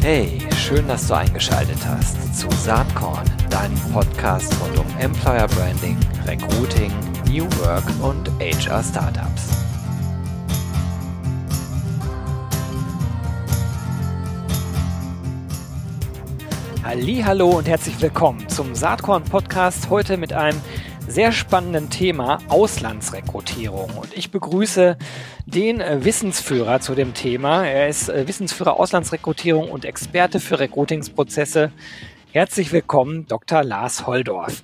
Hey, schön, dass du eingeschaltet hast zu Saatkorn, deinem Podcast rund um Employer Branding, Recruiting, New Work und HR Startups. Hallo und herzlich willkommen zum Saatkorn Podcast heute mit einem sehr spannenden Thema Auslandsrekrutierung. Und ich begrüße den äh, Wissensführer zu dem Thema. Er ist äh, Wissensführer Auslandsrekrutierung und Experte für Recruitingsprozesse. Herzlich willkommen, Dr. Lars Holdorf.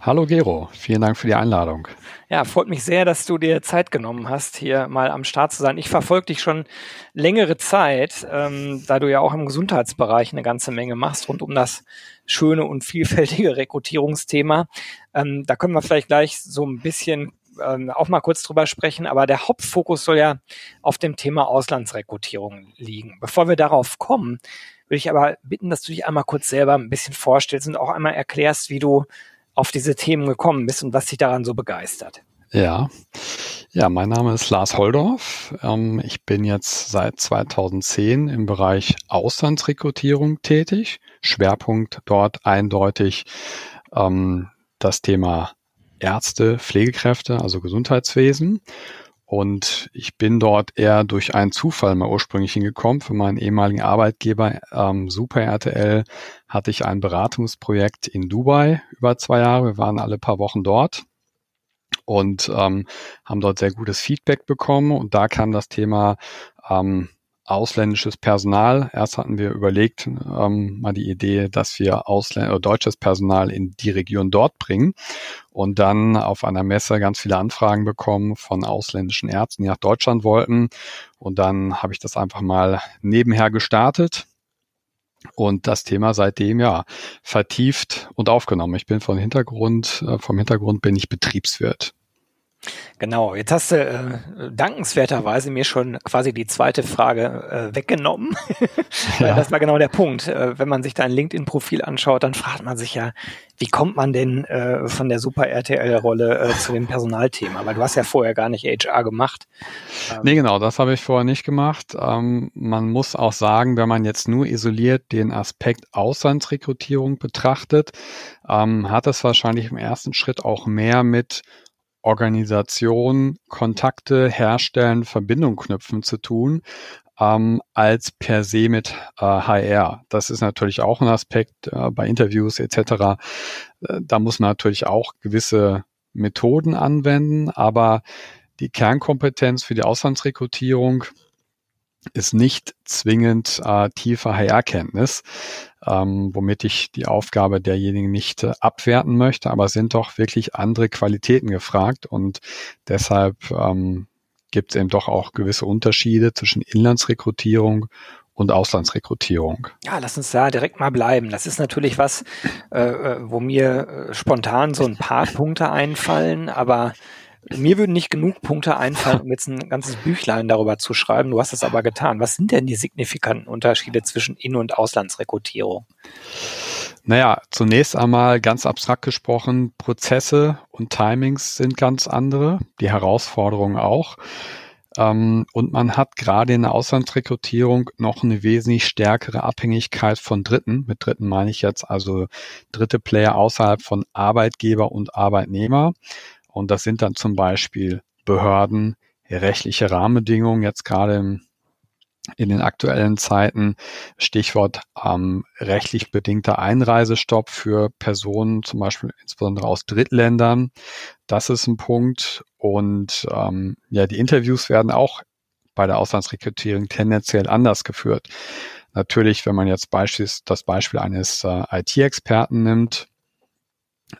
Hallo Gero, vielen Dank für die Einladung. Ja, freut mich sehr, dass du dir Zeit genommen hast, hier mal am Start zu sein. Ich verfolge dich schon längere Zeit, ähm, da du ja auch im Gesundheitsbereich eine ganze Menge machst rund um das schöne und vielfältige Rekrutierungsthema. Ähm, da können wir vielleicht gleich so ein bisschen ähm, auch mal kurz drüber sprechen, aber der Hauptfokus soll ja auf dem Thema Auslandsrekrutierung liegen. Bevor wir darauf kommen, würde ich aber bitten, dass du dich einmal kurz selber ein bisschen vorstellst und auch einmal erklärst, wie du auf diese Themen gekommen bist und was dich daran so begeistert. Ja, ja, mein Name ist Lars Holdorf. Ähm, ich bin jetzt seit 2010 im Bereich Auslandsrekrutierung tätig. Schwerpunkt dort eindeutig ähm, das Thema Ärzte, Pflegekräfte, also Gesundheitswesen. Und ich bin dort eher durch einen Zufall mal ursprünglich hingekommen. Für meinen ehemaligen Arbeitgeber ähm, Super RTL hatte ich ein Beratungsprojekt in Dubai über zwei Jahre. Wir waren alle paar Wochen dort und ähm, haben dort sehr gutes Feedback bekommen. Und da kam das Thema ähm, ausländisches Personal. Erst hatten wir überlegt, ähm, mal die Idee, dass wir Ausländ oder deutsches Personal in die Region dort bringen und dann auf einer Messe ganz viele Anfragen bekommen von ausländischen Ärzten, die nach Deutschland wollten. Und dann habe ich das einfach mal nebenher gestartet und das Thema seitdem ja vertieft und aufgenommen. Ich bin vom Hintergrund, äh, vom Hintergrund bin ich Betriebswirt. Genau, jetzt hast du äh, dankenswerterweise mir schon quasi die zweite Frage äh, weggenommen. ja. Das war genau der Punkt. Äh, wenn man sich dein LinkedIn-Profil anschaut, dann fragt man sich ja, wie kommt man denn äh, von der Super RTL-Rolle äh, zu dem Personalthema? Weil du hast ja vorher gar nicht HR gemacht. Ähm, nee, genau, das habe ich vorher nicht gemacht. Ähm, man muss auch sagen, wenn man jetzt nur isoliert den Aspekt Auslandsrekrutierung betrachtet, ähm, hat es wahrscheinlich im ersten Schritt auch mehr mit Organisation, Kontakte herstellen, Verbindung knüpfen zu tun, ähm, als per se mit äh, HR. Das ist natürlich auch ein Aspekt äh, bei Interviews etc. Äh, da muss man natürlich auch gewisse Methoden anwenden, aber die Kernkompetenz für die Auslandsrekrutierung ist nicht zwingend äh, tiefe HR-Kenntnis, ähm, womit ich die Aufgabe derjenigen nicht äh, abwerten möchte, aber sind doch wirklich andere Qualitäten gefragt und deshalb ähm, gibt es eben doch auch gewisse Unterschiede zwischen Inlandsrekrutierung und Auslandsrekrutierung. Ja, lass uns da direkt mal bleiben. Das ist natürlich was, äh, äh wo mir äh, spontan so ein paar Punkte einfallen, aber mir würden nicht genug Punkte einfallen, um jetzt ein ganzes Büchlein darüber zu schreiben. Du hast es aber getan. Was sind denn die signifikanten Unterschiede zwischen In- und Auslandsrekrutierung? Naja, zunächst einmal ganz abstrakt gesprochen, Prozesse und Timings sind ganz andere, die Herausforderungen auch. Ähm, und man hat gerade in der Auslandsrekrutierung noch eine wesentlich stärkere Abhängigkeit von Dritten. Mit Dritten meine ich jetzt also dritte Player außerhalb von Arbeitgeber und Arbeitnehmer. Und das sind dann zum Beispiel Behörden, rechtliche Rahmenbedingungen, jetzt gerade im, in den aktuellen Zeiten, Stichwort ähm, rechtlich bedingter Einreisestopp für Personen, zum Beispiel insbesondere aus Drittländern. Das ist ein Punkt. Und ähm, ja, die Interviews werden auch bei der Auslandsrekrutierung tendenziell anders geführt. Natürlich, wenn man jetzt beispielsweise das Beispiel eines äh, IT-Experten nimmt,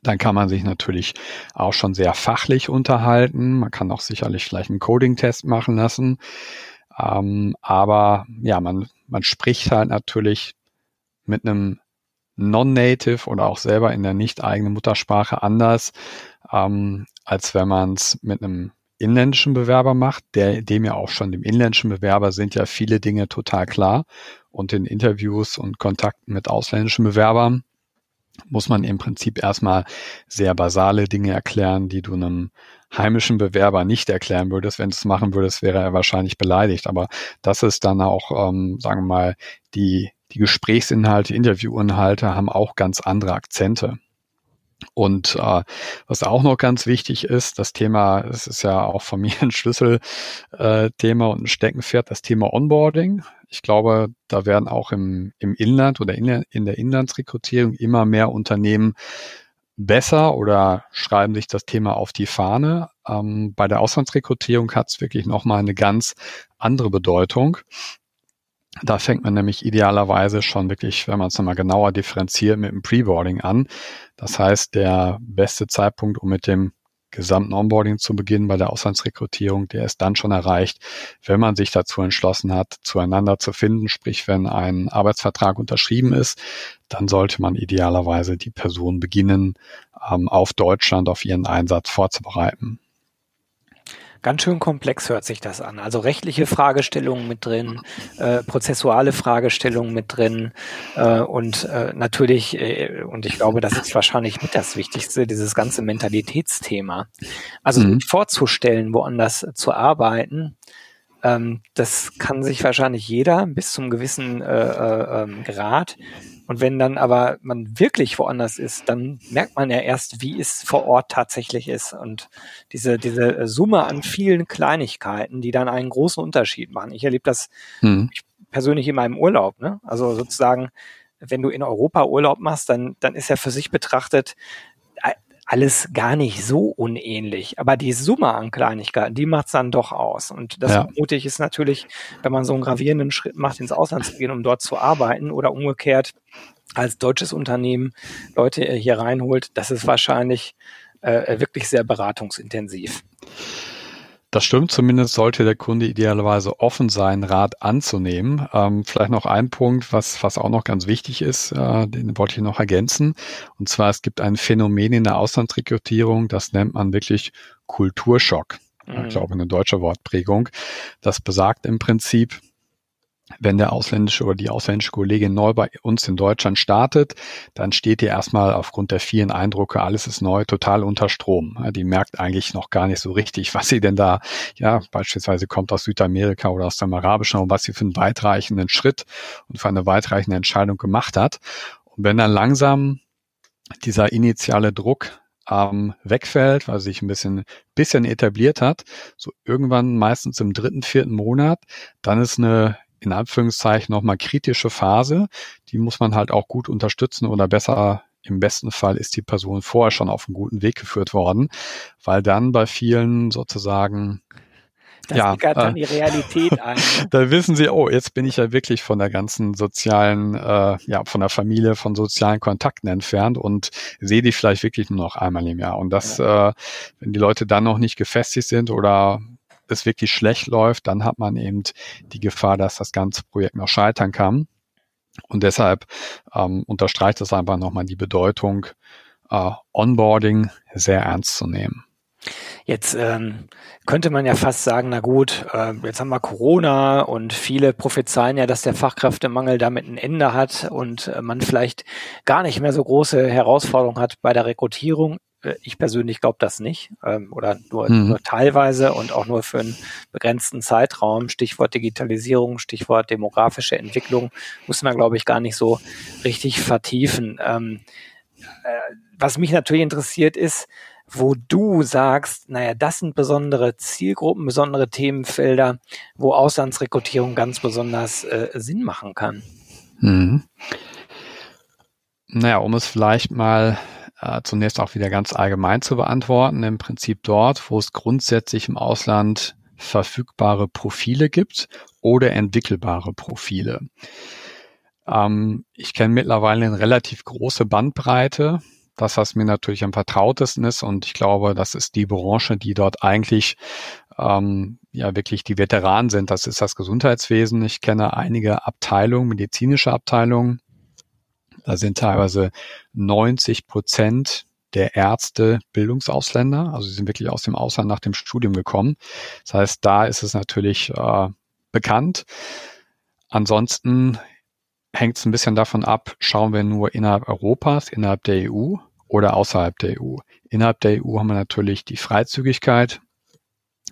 dann kann man sich natürlich auch schon sehr fachlich unterhalten. Man kann auch sicherlich vielleicht einen Coding-Test machen lassen. Ähm, aber ja, man, man spricht halt natürlich mit einem Non-Native oder auch selber in der nicht eigenen Muttersprache anders, ähm, als wenn man es mit einem inländischen Bewerber macht, der, dem ja auch schon dem inländischen Bewerber sind ja viele Dinge total klar und in Interviews und Kontakten mit ausländischen Bewerbern muss man im Prinzip erstmal sehr basale Dinge erklären, die du einem heimischen Bewerber nicht erklären würdest. Wenn du es machen würdest, wäre er wahrscheinlich beleidigt. Aber das ist dann auch, ähm, sagen wir mal, die, die Gesprächsinhalte, Interviewinhalte haben auch ganz andere Akzente. Und äh, was auch noch ganz wichtig ist, das Thema, es ist ja auch von mir ein Schlüsselthema äh, und ein Steckenpferd, das Thema Onboarding. Ich glaube, da werden auch im, im Inland oder in der, in der Inlandsrekrutierung immer mehr Unternehmen besser oder schreiben sich das Thema auf die Fahne. Ähm, bei der Auslandsrekrutierung hat es wirklich nochmal eine ganz andere Bedeutung. Da fängt man nämlich idealerweise schon wirklich, wenn man es nochmal genauer differenziert, mit dem Preboarding an. Das heißt, der beste Zeitpunkt, um mit dem gesamten Onboarding zu beginnen bei der Auslandsrekrutierung, der ist dann schon erreicht, wenn man sich dazu entschlossen hat, zueinander zu finden, sprich wenn ein Arbeitsvertrag unterschrieben ist, dann sollte man idealerweise die Person beginnen, ähm, auf Deutschland, auf ihren Einsatz vorzubereiten. Ganz schön komplex hört sich das an. Also rechtliche Fragestellungen mit drin, äh, prozessuale Fragestellungen mit drin äh, und äh, natürlich, äh, und ich glaube, das ist wahrscheinlich mit das Wichtigste, dieses ganze Mentalitätsthema. Also mhm. vorzustellen, woanders zu arbeiten, ähm, das kann sich wahrscheinlich jeder bis zum gewissen äh, äh, ähm, Grad und wenn dann aber man wirklich woanders ist, dann merkt man ja erst, wie es vor Ort tatsächlich ist. Und diese, diese Summe an vielen Kleinigkeiten, die dann einen großen Unterschied machen. Ich erlebe das hm. persönlich in meinem Urlaub. Ne? Also sozusagen, wenn du in Europa Urlaub machst, dann, dann ist ja für sich betrachtet alles gar nicht so unähnlich. Aber die Summe an Kleinigkeiten, die macht's dann doch aus. Und das ja. mutig ist natürlich, wenn man so einen gravierenden Schritt macht, ins Ausland zu gehen, um dort zu arbeiten oder umgekehrt als deutsches Unternehmen Leute hier reinholt, das ist wahrscheinlich äh, wirklich sehr beratungsintensiv. Das stimmt, zumindest sollte der Kunde idealerweise offen sein, Rat anzunehmen. Ähm, vielleicht noch ein Punkt, was, was auch noch ganz wichtig ist, äh, den wollte ich noch ergänzen. Und zwar, es gibt ein Phänomen in der Auslandsrekrutierung, das nennt man wirklich Kulturschock. Mhm. Ich glaube, eine deutsche Wortprägung. Das besagt im Prinzip, wenn der ausländische oder die ausländische Kollegin neu bei uns in Deutschland startet, dann steht ihr erstmal aufgrund der vielen Eindrücke, alles ist neu, total unter Strom. Die merkt eigentlich noch gar nicht so richtig, was sie denn da, ja, beispielsweise kommt aus Südamerika oder aus dem Arabischen und was sie für einen weitreichenden Schritt und für eine weitreichende Entscheidung gemacht hat. Und wenn dann langsam dieser initiale Druck ähm, wegfällt, weil sich ein bisschen, bisschen etabliert hat, so irgendwann meistens im dritten, vierten Monat, dann ist eine in Anführungszeichen nochmal kritische Phase. Die muss man halt auch gut unterstützen oder besser im besten Fall ist die Person vorher schon auf einen guten Weg geführt worden, weil dann bei vielen sozusagen das ja, dann äh, die Realität ein. Ne? da wissen sie, oh, jetzt bin ich ja wirklich von der ganzen sozialen, äh, ja, von der Familie, von sozialen Kontakten entfernt und sehe die vielleicht wirklich nur noch einmal im Jahr. Und das, ja. äh, wenn die Leute dann noch nicht gefestigt sind oder es wirklich schlecht läuft, dann hat man eben die Gefahr, dass das ganze Projekt noch scheitern kann. Und deshalb ähm, unterstreicht es einfach nochmal die Bedeutung, äh, Onboarding sehr ernst zu nehmen. Jetzt ähm, könnte man ja fast sagen, na gut, äh, jetzt haben wir Corona und viele prophezeien ja, dass der Fachkräftemangel damit ein Ende hat und äh, man vielleicht gar nicht mehr so große Herausforderungen hat bei der Rekrutierung. Äh, ich persönlich glaube das nicht ähm, oder nur, mhm. nur teilweise und auch nur für einen begrenzten Zeitraum. Stichwort Digitalisierung, Stichwort demografische Entwicklung muss man, glaube ich, gar nicht so richtig vertiefen. Ähm, äh, was mich natürlich interessiert ist, wo du sagst, naja, das sind besondere Zielgruppen, besondere Themenfelder, wo Auslandsrekrutierung ganz besonders äh, Sinn machen kann. Mhm. Naja, um es vielleicht mal äh, zunächst auch wieder ganz allgemein zu beantworten. Im Prinzip dort, wo es grundsätzlich im Ausland verfügbare Profile gibt oder entwickelbare Profile. Ähm, ich kenne mittlerweile eine relativ große Bandbreite. Das, was mir natürlich am vertrautesten ist, und ich glaube, das ist die Branche, die dort eigentlich ähm, ja wirklich die Veteranen sind. Das ist das Gesundheitswesen. Ich kenne einige Abteilungen, medizinische Abteilungen, da sind teilweise 90 Prozent der Ärzte Bildungsausländer, also sie sind wirklich aus dem Ausland nach dem Studium gekommen. Das heißt, da ist es natürlich äh, bekannt. Ansonsten hängt es ein bisschen davon ab, schauen wir nur innerhalb Europas, innerhalb der EU oder außerhalb der EU. Innerhalb der EU haben wir natürlich die Freizügigkeit.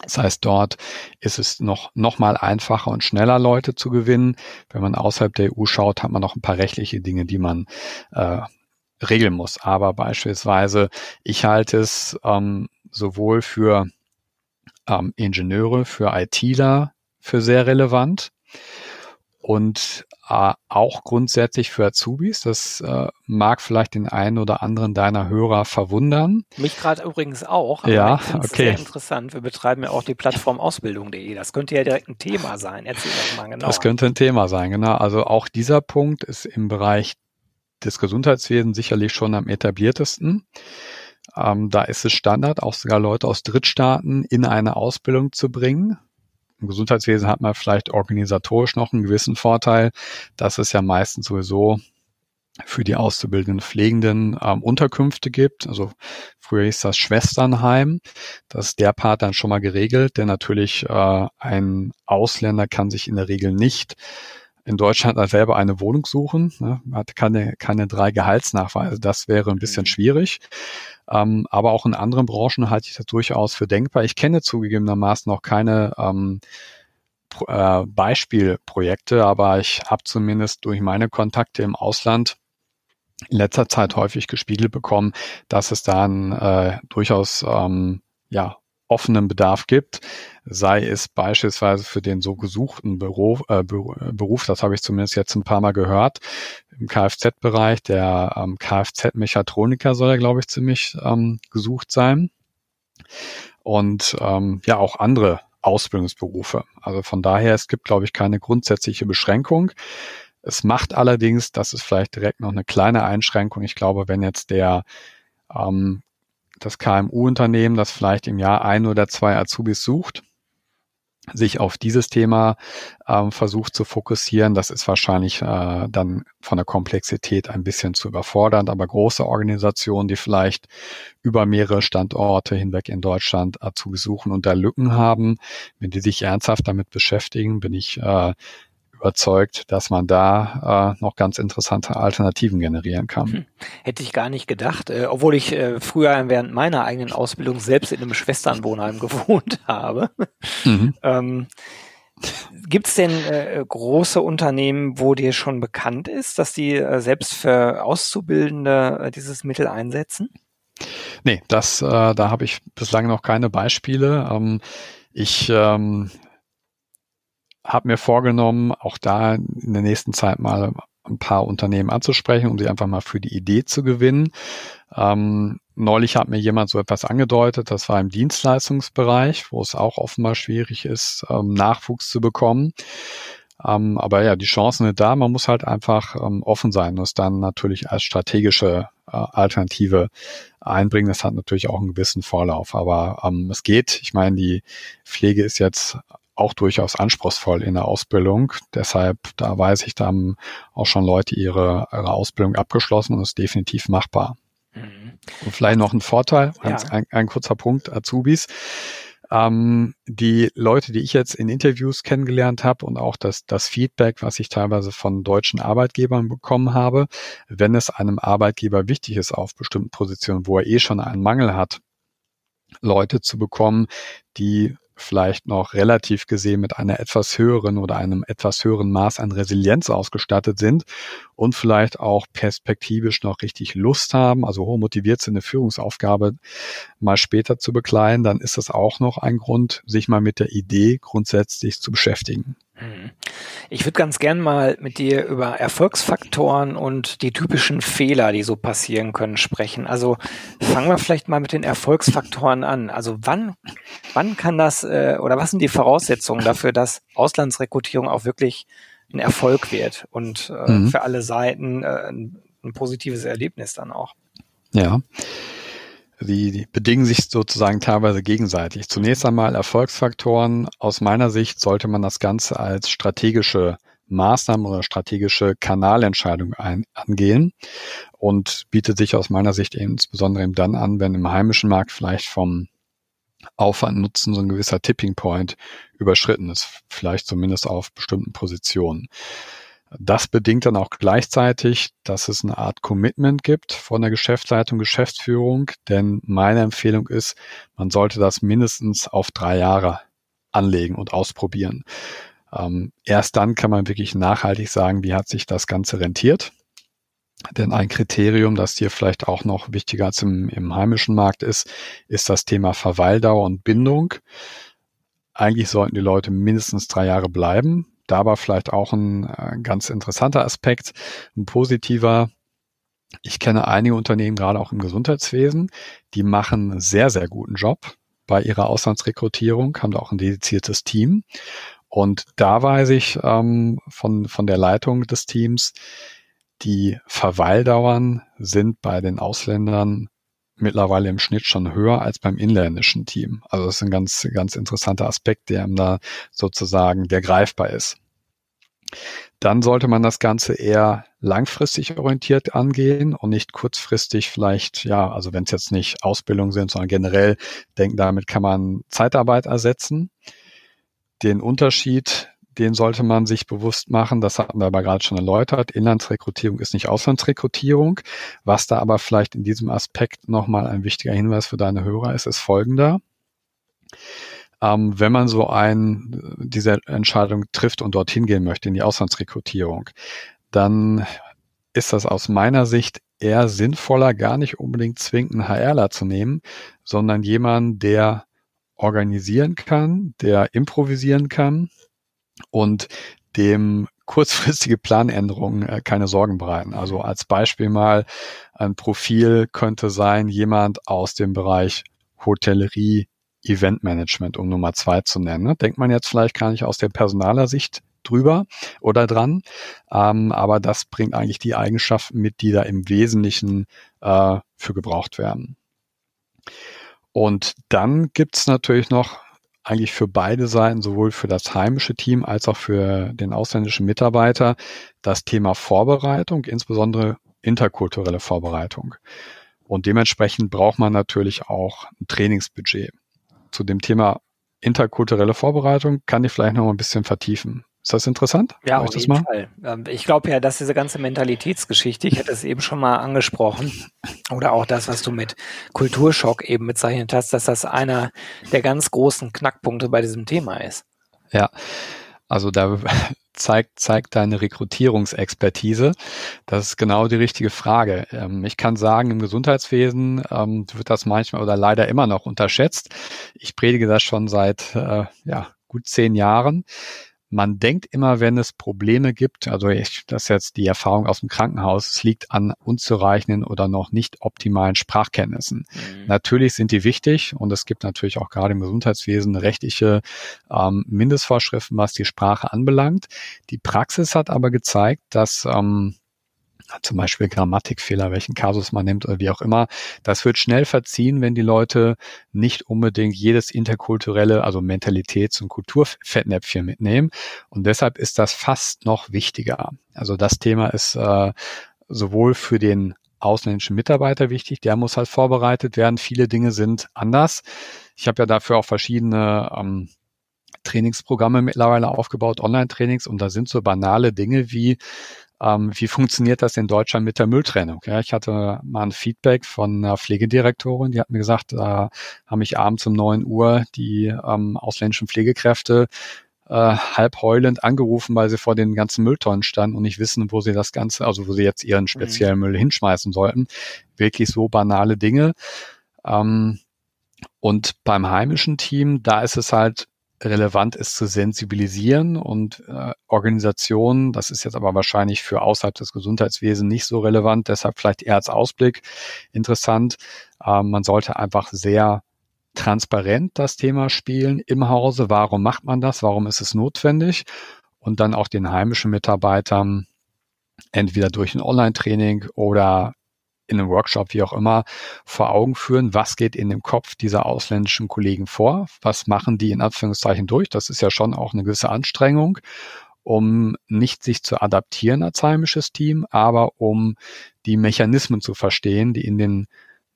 Das heißt, dort ist es noch, noch mal einfacher und schneller Leute zu gewinnen. Wenn man außerhalb der EU schaut, hat man noch ein paar rechtliche Dinge, die man äh, regeln muss. Aber beispielsweise, ich halte es ähm, sowohl für ähm, Ingenieure, für ITler für sehr relevant und äh, auch grundsätzlich für Azubis. Das äh, mag vielleicht den einen oder anderen deiner Hörer verwundern. Mich gerade übrigens auch. ja, okay. Sehr interessant. Wir betreiben ja auch die Plattform Ausbildung.de. Das könnte ja direkt ein Thema sein. Erzähl doch mal genau. Das könnte ein Thema sein, genau. Also auch dieser Punkt ist im Bereich des Gesundheitswesens sicherlich schon am etabliertesten. Ähm, da ist es Standard, auch sogar Leute aus Drittstaaten in eine Ausbildung zu bringen. Im Gesundheitswesen hat man vielleicht organisatorisch noch einen gewissen Vorteil. dass es ja meistens sowieso für die auszubildenden Pflegenden ähm, Unterkünfte gibt. Also früher hieß das Schwesternheim. Das ist der Part dann schon mal geregelt, denn natürlich äh, ein Ausländer kann sich in der Regel nicht in Deutschland als selber eine Wohnung suchen. Ne? Hat keine, keine drei Gehaltsnachweise. Das wäre ein bisschen mhm. schwierig. Ähm, aber auch in anderen Branchen halte ich das durchaus für denkbar. Ich kenne zugegebenermaßen noch keine ähm, äh, Beispielprojekte, aber ich habe zumindest durch meine Kontakte im Ausland in letzter Zeit häufig gespiegelt bekommen, dass es dann äh, durchaus ähm, ja offenen Bedarf gibt, sei es beispielsweise für den so gesuchten Beruf, äh, Beruf das habe ich zumindest jetzt ein paar Mal gehört, im Kfz-Bereich, der ähm, Kfz-Mechatroniker soll er, glaube ich, ziemlich ähm, gesucht sein. Und ähm, ja, auch andere Ausbildungsberufe. Also von daher, es gibt, glaube ich, keine grundsätzliche Beschränkung. Es macht allerdings, das ist vielleicht direkt noch eine kleine Einschränkung. Ich glaube, wenn jetzt der ähm, das KMU-Unternehmen, das vielleicht im Jahr ein oder zwei Azubis sucht, sich auf dieses Thema ähm, versucht zu fokussieren. Das ist wahrscheinlich äh, dann von der Komplexität ein bisschen zu überfordernd, aber große Organisationen, die vielleicht über mehrere Standorte hinweg in Deutschland Azubis suchen und da Lücken haben, wenn die sich ernsthaft damit beschäftigen, bin ich äh, überzeugt, dass man da äh, noch ganz interessante Alternativen generieren kann. Hm. Hätte ich gar nicht gedacht, äh, obwohl ich äh, früher während meiner eigenen Ausbildung selbst in einem Schwesternwohnheim gewohnt habe. Mhm. Ähm, Gibt es denn äh, große Unternehmen, wo dir schon bekannt ist, dass die äh, selbst für Auszubildende äh, dieses Mittel einsetzen? Nee, das, äh, da habe ich bislang noch keine Beispiele. Ähm, ich ähm, habe mir vorgenommen, auch da in der nächsten Zeit mal ein paar Unternehmen anzusprechen, um sie einfach mal für die Idee zu gewinnen. Ähm, neulich hat mir jemand so etwas angedeutet, das war im Dienstleistungsbereich, wo es auch offenbar schwierig ist, ähm, Nachwuchs zu bekommen. Ähm, aber ja, die Chancen sind da, man muss halt einfach ähm, offen sein und es dann natürlich als strategische äh, Alternative einbringen. Das hat natürlich auch einen gewissen Vorlauf, aber ähm, es geht. Ich meine, die Pflege ist jetzt auch durchaus anspruchsvoll in der Ausbildung. Deshalb, da weiß ich, da haben auch schon Leute ihre, ihre Ausbildung abgeschlossen und ist definitiv machbar. Mhm. Und vielleicht noch ein Vorteil, ja. ein, ein, kurzer Punkt, Azubis. Ähm, die Leute, die ich jetzt in Interviews kennengelernt habe und auch das, das Feedback, was ich teilweise von deutschen Arbeitgebern bekommen habe, wenn es einem Arbeitgeber wichtig ist auf bestimmten Positionen, wo er eh schon einen Mangel hat, Leute zu bekommen, die vielleicht noch relativ gesehen mit einer etwas höheren oder einem etwas höheren Maß an Resilienz ausgestattet sind und vielleicht auch perspektivisch noch richtig Lust haben, also hoch motiviert sind, eine Führungsaufgabe mal später zu bekleiden, dann ist das auch noch ein Grund, sich mal mit der Idee grundsätzlich zu beschäftigen. Mhm. Ich würde ganz gern mal mit dir über Erfolgsfaktoren und die typischen Fehler, die so passieren können, sprechen. Also fangen wir vielleicht mal mit den Erfolgsfaktoren an. Also wann, wann kann das äh, oder was sind die Voraussetzungen dafür, dass Auslandsrekrutierung auch wirklich ein Erfolg wird und äh, mhm. für alle Seiten äh, ein, ein positives Erlebnis dann auch? Ja. Die bedingen sich sozusagen teilweise gegenseitig. Zunächst einmal Erfolgsfaktoren. Aus meiner Sicht sollte man das Ganze als strategische Maßnahmen oder strategische Kanalentscheidung ein, angehen und bietet sich aus meiner Sicht insbesondere eben dann an, wenn im heimischen Markt vielleicht vom Aufwand Nutzen so ein gewisser Tipping Point überschritten ist, vielleicht zumindest auf bestimmten Positionen. Das bedingt dann auch gleichzeitig, dass es eine Art Commitment gibt von der Geschäftsleitung, Geschäftsführung, denn meine Empfehlung ist, man sollte das mindestens auf drei Jahre anlegen und ausprobieren. Ähm, erst dann kann man wirklich nachhaltig sagen, wie hat sich das Ganze rentiert. Denn ein Kriterium, das hier vielleicht auch noch wichtiger als im, im heimischen Markt ist, ist das Thema Verweildauer und Bindung. Eigentlich sollten die Leute mindestens drei Jahre bleiben. Da war vielleicht auch ein, ein ganz interessanter Aspekt, ein positiver. Ich kenne einige Unternehmen, gerade auch im Gesundheitswesen, die machen sehr, sehr guten Job bei ihrer Auslandsrekrutierung, haben da auch ein dediziertes Team. Und da weiß ich ähm, von, von der Leitung des Teams, die Verweildauern sind bei den Ausländern mittlerweile im Schnitt schon höher als beim inländischen Team. Also das ist ein ganz, ganz interessanter Aspekt, der da sozusagen, der greifbar ist. Dann sollte man das Ganze eher langfristig orientiert angehen und nicht kurzfristig vielleicht, ja, also wenn es jetzt nicht Ausbildung sind, sondern generell denken, damit kann man Zeitarbeit ersetzen. Den Unterschied den sollte man sich bewusst machen. Das hatten wir aber gerade schon erläutert. Inlandsrekrutierung ist nicht Auslandsrekrutierung. Was da aber vielleicht in diesem Aspekt nochmal ein wichtiger Hinweis für deine Hörer ist, ist folgender. Ähm, wenn man so ein, diese Entscheidung trifft und dorthin gehen möchte, in die Auslandsrekrutierung, dann ist das aus meiner Sicht eher sinnvoller, gar nicht unbedingt zwingend einen HRler zu nehmen, sondern jemanden, der organisieren kann, der improvisieren kann, und dem kurzfristige Planänderungen äh, keine Sorgen bereiten. Also als Beispiel mal ein Profil könnte sein, jemand aus dem Bereich Hotellerie, Eventmanagement, um Nummer zwei zu nennen. Ne? Denkt man jetzt vielleicht gar nicht aus der personaler Sicht drüber oder dran, ähm, aber das bringt eigentlich die Eigenschaften mit, die da im Wesentlichen äh, für gebraucht werden. Und dann gibt's natürlich noch eigentlich für beide Seiten, sowohl für das heimische Team als auch für den ausländischen Mitarbeiter, das Thema Vorbereitung, insbesondere interkulturelle Vorbereitung. Und dementsprechend braucht man natürlich auch ein Trainingsbudget. Zu dem Thema interkulturelle Vorbereitung kann ich vielleicht noch ein bisschen vertiefen. Ist das interessant? Ja, auf jeden mal? Fall. Ähm, ich glaube ja, dass diese ganze Mentalitätsgeschichte, ich hatte es eben schon mal angesprochen, oder auch das, was du mit Kulturschock eben bezeichnet hast, dass das einer der ganz großen Knackpunkte bei diesem Thema ist. Ja, also da zeigt, zeigt deine Rekrutierungsexpertise. Das ist genau die richtige Frage. Ähm, ich kann sagen, im Gesundheitswesen ähm, wird das manchmal oder leider immer noch unterschätzt. Ich predige das schon seit äh, ja, gut zehn Jahren man denkt immer, wenn es Probleme gibt, also ich, das ist jetzt die Erfahrung aus dem Krankenhaus, es liegt an unzureichenden oder noch nicht optimalen Sprachkenntnissen. Mhm. Natürlich sind die wichtig und es gibt natürlich auch gerade im Gesundheitswesen rechtliche ähm, Mindestvorschriften, was die Sprache anbelangt. Die Praxis hat aber gezeigt, dass ähm, zum Beispiel Grammatikfehler, welchen Kasus man nimmt oder wie auch immer. Das wird schnell verziehen, wenn die Leute nicht unbedingt jedes interkulturelle, also Mentalitäts- und Kulturfettnäpfchen mitnehmen. Und deshalb ist das fast noch wichtiger. Also das Thema ist äh, sowohl für den ausländischen Mitarbeiter wichtig, der muss halt vorbereitet werden. Viele Dinge sind anders. Ich habe ja dafür auch verschiedene ähm, Trainingsprogramme mittlerweile aufgebaut, Online-Trainings, und da sind so banale Dinge wie ähm, wie funktioniert das in Deutschland mit der Mülltrennung? Ja, ich hatte mal ein Feedback von einer Pflegedirektorin, die hat mir gesagt, da haben mich abends um neun Uhr die ähm, ausländischen Pflegekräfte äh, halb heulend angerufen, weil sie vor den ganzen Mülltonnen standen und nicht wissen, wo sie das Ganze, also wo sie jetzt ihren speziellen mhm. Müll hinschmeißen sollten. Wirklich so banale Dinge. Ähm, und beim heimischen Team, da ist es halt relevant ist zu sensibilisieren und äh, Organisationen, das ist jetzt aber wahrscheinlich für außerhalb des Gesundheitswesens nicht so relevant, deshalb vielleicht eher als Ausblick interessant. Ähm, man sollte einfach sehr transparent das Thema spielen im Hause. Warum macht man das? Warum ist es notwendig? Und dann auch den heimischen Mitarbeitern entweder durch ein Online-Training oder in einem Workshop, wie auch immer, vor Augen führen, was geht in dem Kopf dieser ausländischen Kollegen vor, was machen die in Anführungszeichen durch. Das ist ja schon auch eine gewisse Anstrengung, um nicht sich zu adaptieren als heimisches Team, aber um die Mechanismen zu verstehen, die in den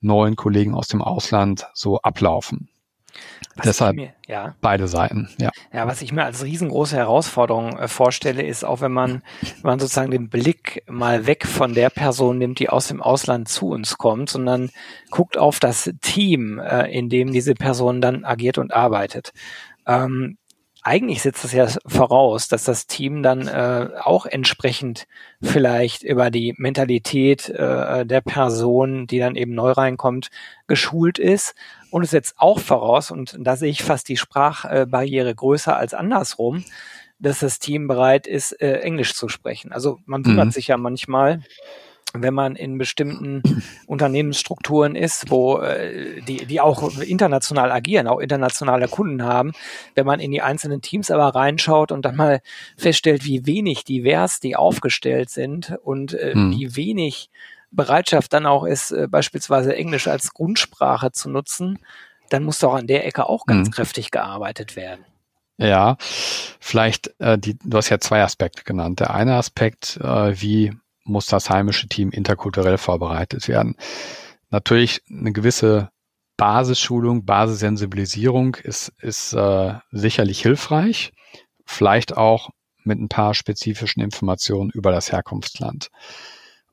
neuen Kollegen aus dem Ausland so ablaufen. Was Deshalb mir, ja. beide Seiten, ja. Ja, was ich mir als riesengroße Herausforderung äh, vorstelle, ist auch, wenn man, wenn man sozusagen den Blick mal weg von der Person nimmt, die aus dem Ausland zu uns kommt, sondern guckt auf das Team, äh, in dem diese Person dann agiert und arbeitet. Ähm, eigentlich setzt das ja voraus, dass das Team dann äh, auch entsprechend vielleicht über die Mentalität äh, der Person, die dann eben neu reinkommt, geschult ist. Und es setzt auch voraus, und da sehe ich fast die Sprachbarriere größer als andersrum, dass das Team bereit ist, äh, Englisch zu sprechen. Also man wundert mhm. sich ja manchmal, wenn man in bestimmten Unternehmensstrukturen ist, wo äh, die, die auch international agieren, auch internationale Kunden haben, wenn man in die einzelnen Teams aber reinschaut und dann mal feststellt, wie wenig divers die aufgestellt sind und äh, hm. wie wenig Bereitschaft dann auch ist, äh, beispielsweise Englisch als Grundsprache zu nutzen, dann muss doch an der Ecke auch ganz hm. kräftig gearbeitet werden. Ja, vielleicht, äh, die, du hast ja zwei Aspekte genannt. Der eine Aspekt, äh, wie muss das heimische Team interkulturell vorbereitet werden. Natürlich eine gewisse Basisschulung, Basissensibilisierung ist, ist äh, sicherlich hilfreich, vielleicht auch mit ein paar spezifischen Informationen über das Herkunftsland.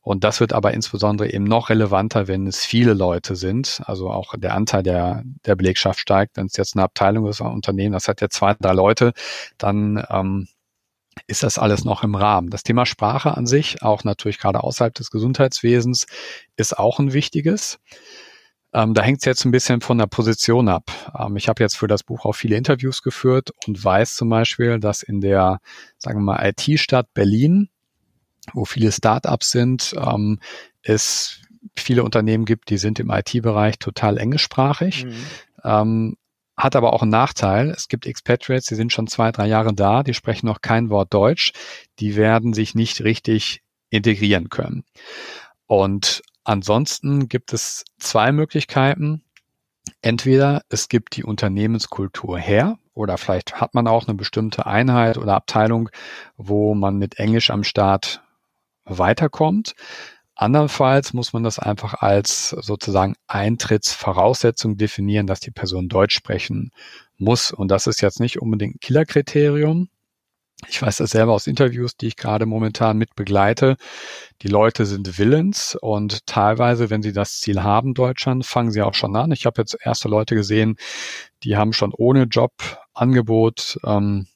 Und das wird aber insbesondere eben noch relevanter, wenn es viele Leute sind. Also auch der Anteil der, der Belegschaft steigt. Wenn es jetzt eine Abteilung ist, ein Unternehmen, das hat ja zwei, drei Leute, dann ähm, ist das alles noch im Rahmen. Das Thema Sprache an sich, auch natürlich gerade außerhalb des Gesundheitswesens, ist auch ein wichtiges. Ähm, da hängt es jetzt ein bisschen von der Position ab. Ähm, ich habe jetzt für das Buch auch viele Interviews geführt und weiß zum Beispiel, dass in der, sagen wir mal, IT-Stadt Berlin, wo viele Startups sind, ähm, es viele Unternehmen gibt, die sind im IT-Bereich total englischsprachig. Mhm. Ähm, hat aber auch einen Nachteil. Es gibt Expatriates, die sind schon zwei, drei Jahre da, die sprechen noch kein Wort Deutsch. Die werden sich nicht richtig integrieren können. Und ansonsten gibt es zwei Möglichkeiten. Entweder es gibt die Unternehmenskultur her oder vielleicht hat man auch eine bestimmte Einheit oder Abteilung, wo man mit Englisch am Start weiterkommt. Andernfalls muss man das einfach als sozusagen Eintrittsvoraussetzung definieren, dass die Person Deutsch sprechen muss. Und das ist jetzt nicht unbedingt ein Killerkriterium. Ich weiß das selber aus Interviews, die ich gerade momentan mit begleite. Die Leute sind willens und teilweise, wenn sie das Ziel haben, Deutschland, fangen sie auch schon an. Ich habe jetzt erste Leute gesehen, die haben schon ohne Jobangebot ähm,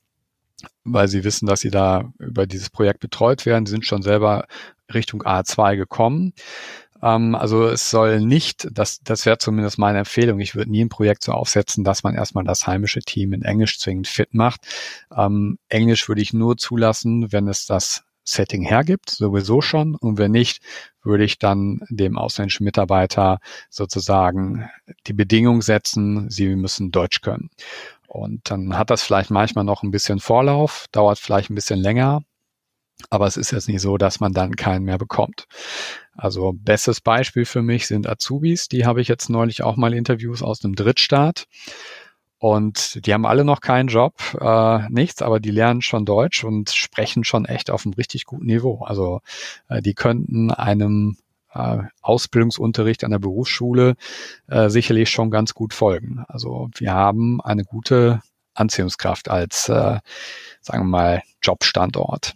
weil sie wissen, dass sie da über dieses Projekt betreut werden. Die sind schon selber Richtung A2 gekommen. Ähm, also es soll nicht, das, das wäre zumindest meine Empfehlung, ich würde nie ein Projekt so aufsetzen, dass man erstmal das heimische Team in Englisch zwingend fit macht. Ähm, Englisch würde ich nur zulassen, wenn es das Setting hergibt, sowieso schon. Und wenn nicht, würde ich dann dem ausländischen Mitarbeiter sozusagen die Bedingung setzen, sie müssen Deutsch können. Und dann hat das vielleicht manchmal noch ein bisschen Vorlauf, dauert vielleicht ein bisschen länger, aber es ist jetzt nicht so, dass man dann keinen mehr bekommt. Also bestes Beispiel für mich sind Azubis. Die habe ich jetzt neulich auch mal Interviews aus einem Drittstaat. Und die haben alle noch keinen Job, äh, nichts, aber die lernen schon Deutsch und sprechen schon echt auf einem richtig guten Niveau. Also äh, die könnten einem äh, Ausbildungsunterricht an der Berufsschule äh, sicherlich schon ganz gut folgen. Also wir haben eine gute Anziehungskraft als, äh, sagen wir mal, Jobstandort.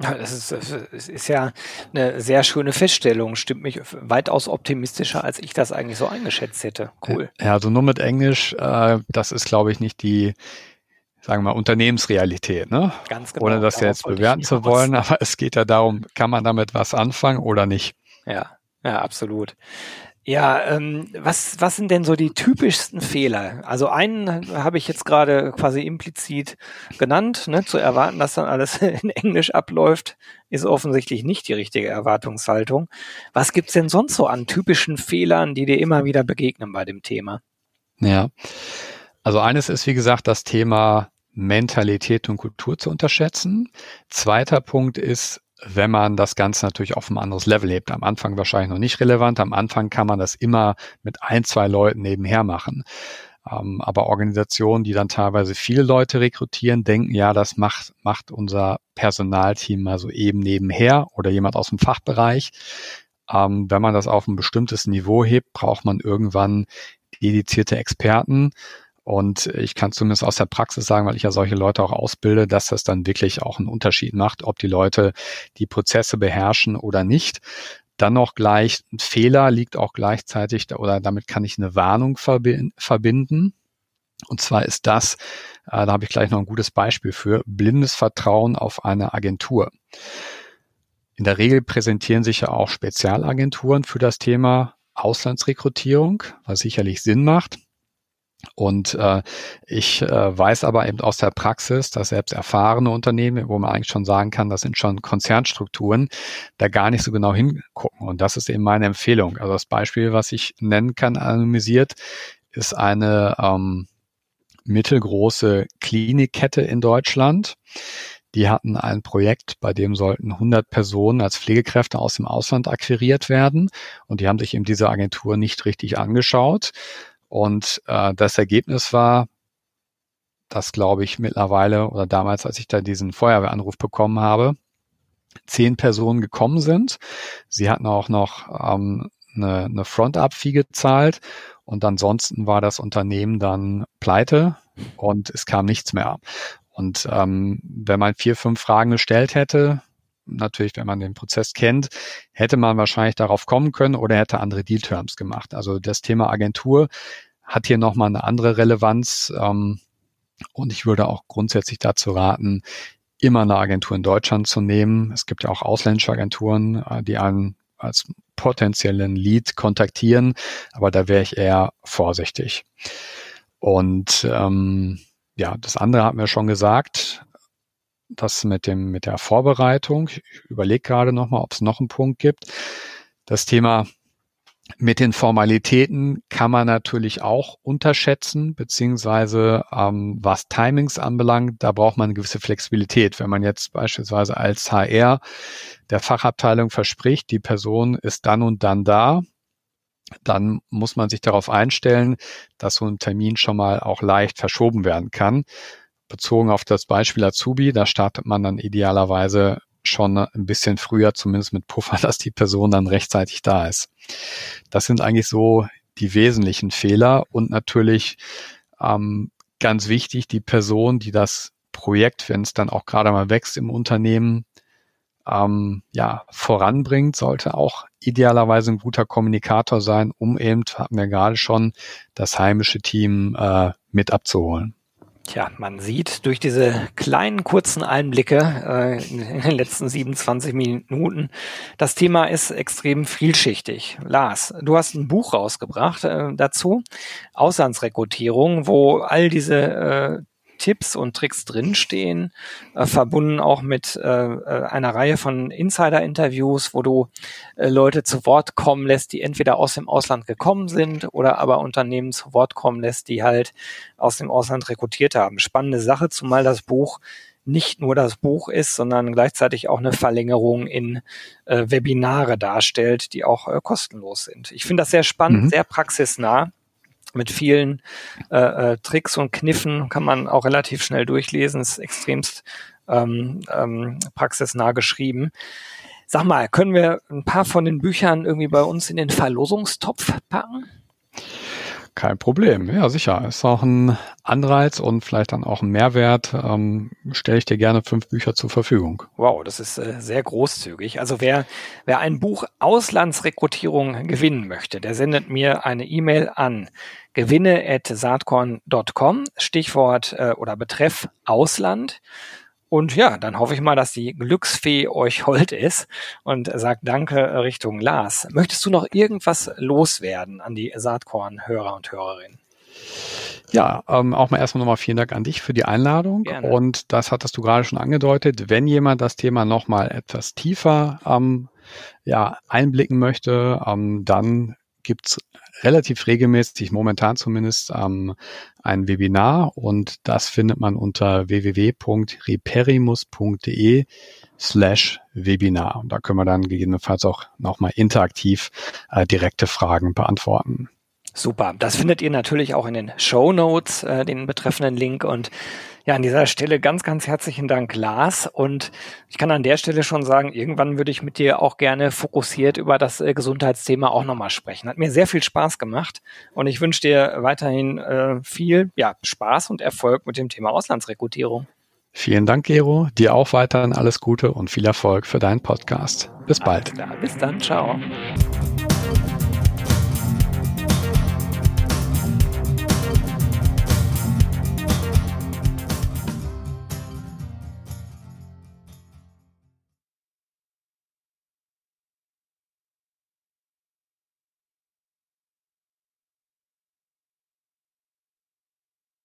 Ja, das ist, das ist ja eine sehr schöne Feststellung. Stimmt mich weitaus optimistischer, als ich das eigentlich so eingeschätzt hätte. Cool. Ja, also nur mit Englisch, äh, das ist, glaube ich, nicht die, sagen wir mal, Unternehmensrealität, ne? Ganz genau. Ohne das jetzt bewerten zu wollen, aber es geht ja darum, kann man damit was anfangen oder nicht? Ja, ja, absolut. Ja, ähm, was, was sind denn so die typischsten Fehler? Also einen habe ich jetzt gerade quasi implizit genannt. Ne? Zu erwarten, dass dann alles in Englisch abläuft, ist offensichtlich nicht die richtige Erwartungshaltung. Was gibt's denn sonst so an typischen Fehlern, die dir immer wieder begegnen bei dem Thema? Ja, also eines ist, wie gesagt, das Thema Mentalität und Kultur zu unterschätzen. Zweiter Punkt ist, wenn man das Ganze natürlich auf ein anderes Level hebt. Am Anfang wahrscheinlich noch nicht relevant. Am Anfang kann man das immer mit ein, zwei Leuten nebenher machen. Ähm, aber Organisationen, die dann teilweise viele Leute rekrutieren, denken, ja, das macht, macht unser Personalteam mal so eben nebenher oder jemand aus dem Fachbereich. Ähm, wenn man das auf ein bestimmtes Niveau hebt, braucht man irgendwann dedizierte Experten. Und ich kann zumindest aus der Praxis sagen, weil ich ja solche Leute auch ausbilde, dass das dann wirklich auch einen Unterschied macht, ob die Leute die Prozesse beherrschen oder nicht. Dann noch gleich ein Fehler liegt auch gleichzeitig oder damit kann ich eine Warnung verbinden. Und zwar ist das, äh, da habe ich gleich noch ein gutes Beispiel für, blindes Vertrauen auf eine Agentur. In der Regel präsentieren sich ja auch Spezialagenturen für das Thema Auslandsrekrutierung, was sicherlich Sinn macht. Und äh, ich äh, weiß aber eben aus der Praxis, dass selbst erfahrene Unternehmen, wo man eigentlich schon sagen kann, das sind schon Konzernstrukturen, da gar nicht so genau hingucken. Und das ist eben meine Empfehlung. Also das Beispiel, was ich nennen kann, anonymisiert, ist eine ähm, mittelgroße Klinikkette in Deutschland. Die hatten ein Projekt, bei dem sollten 100 Personen als Pflegekräfte aus dem Ausland akquiriert werden. Und die haben sich eben diese Agentur nicht richtig angeschaut. Und äh, das Ergebnis war, dass, glaube ich, mittlerweile oder damals, als ich da diesen Feuerwehranruf bekommen habe, zehn Personen gekommen sind. Sie hatten auch noch ähm, eine, eine Front-Up-Fee gezahlt und ansonsten war das Unternehmen dann pleite und es kam nichts mehr. Und ähm, wenn man vier, fünf Fragen gestellt hätte, natürlich, wenn man den Prozess kennt, hätte man wahrscheinlich darauf kommen können oder hätte andere Deal-Terms gemacht. Also das Thema Agentur hat hier nochmal eine andere Relevanz. Ähm, und ich würde auch grundsätzlich dazu raten, immer eine Agentur in Deutschland zu nehmen. Es gibt ja auch ausländische Agenturen, äh, die einen als potenziellen Lead kontaktieren, aber da wäre ich eher vorsichtig. Und ähm, ja, das andere haben wir schon gesagt, das mit dem mit der Vorbereitung. Ich überlege gerade noch mal, ob es noch einen Punkt gibt. Das Thema mit den Formalitäten kann man natürlich auch unterschätzen, beziehungsweise ähm, was Timings anbelangt, da braucht man eine gewisse Flexibilität. Wenn man jetzt beispielsweise als HR der Fachabteilung verspricht, die Person ist dann und dann da, dann muss man sich darauf einstellen, dass so ein Termin schon mal auch leicht verschoben werden kann. Bezogen auf das Beispiel Azubi, da startet man dann idealerweise schon ein bisschen früher, zumindest mit Puffer, dass die Person dann rechtzeitig da ist. Das sind eigentlich so die wesentlichen Fehler und natürlich ähm, ganz wichtig, die Person, die das Projekt, wenn es dann auch gerade mal wächst im Unternehmen, ähm, ja, voranbringt, sollte auch idealerweise ein guter Kommunikator sein, um eben, hatten wir gerade schon, das heimische Team äh, mit abzuholen. Tja, man sieht durch diese kleinen kurzen Einblicke äh, in den letzten 27 Minuten, das Thema ist extrem vielschichtig. Lars, du hast ein Buch rausgebracht äh, dazu, Auslandsrekrutierung, wo all diese äh, Tipps und Tricks drinstehen, äh, verbunden auch mit äh, äh, einer Reihe von Insider-Interviews, wo du äh, Leute zu Wort kommen lässt, die entweder aus dem Ausland gekommen sind oder aber Unternehmen zu Wort kommen lässt, die halt aus dem Ausland rekrutiert haben. Spannende Sache, zumal das Buch nicht nur das Buch ist, sondern gleichzeitig auch eine Verlängerung in äh, Webinare darstellt, die auch äh, kostenlos sind. Ich finde das sehr spannend, mhm. sehr praxisnah mit vielen äh, äh, Tricks und Kniffen kann man auch relativ schnell durchlesen. Ist extremst ähm, ähm, praxisnah geschrieben. Sag mal, können wir ein paar von den Büchern irgendwie bei uns in den Verlosungstopf packen? Kein Problem, ja sicher. Ist auch ein Anreiz und vielleicht dann auch ein Mehrwert. Ähm, Stelle ich dir gerne fünf Bücher zur Verfügung. Wow, das ist äh, sehr großzügig. Also wer, wer ein Buch Auslandsrekrutierung gewinnen möchte, der sendet mir eine E-Mail an gewinne.saatkorn.com, Stichwort äh, oder Betreff Ausland. Und ja, dann hoffe ich mal, dass die Glücksfee euch hold ist und sagt Danke Richtung Lars. Möchtest du noch irgendwas loswerden an die Saatkorn-Hörer und Hörerinnen? Ja, ähm, auch mal erstmal nochmal vielen Dank an dich für die Einladung. Gerne. Und das hattest du gerade schon angedeutet. Wenn jemand das Thema nochmal etwas tiefer ähm, ja, einblicken möchte, ähm, dann gibt's relativ regelmäßig, momentan zumindest, ähm, ein Webinar und das findet man unter www.reperimus.de slash Webinar. Und da können wir dann gegebenenfalls auch nochmal interaktiv äh, direkte Fragen beantworten. Super. Das findet ihr natürlich auch in den Show Notes, äh, den betreffenden Link. Und ja, an dieser Stelle ganz, ganz herzlichen Dank, Lars. Und ich kann an der Stelle schon sagen, irgendwann würde ich mit dir auch gerne fokussiert über das äh, Gesundheitsthema auch nochmal sprechen. Hat mir sehr viel Spaß gemacht und ich wünsche dir weiterhin äh, viel ja, Spaß und Erfolg mit dem Thema Auslandsrekrutierung. Vielen Dank, Gero. Dir auch weiterhin alles Gute und viel Erfolg für deinen Podcast. Bis bald. Bis dann. Ciao.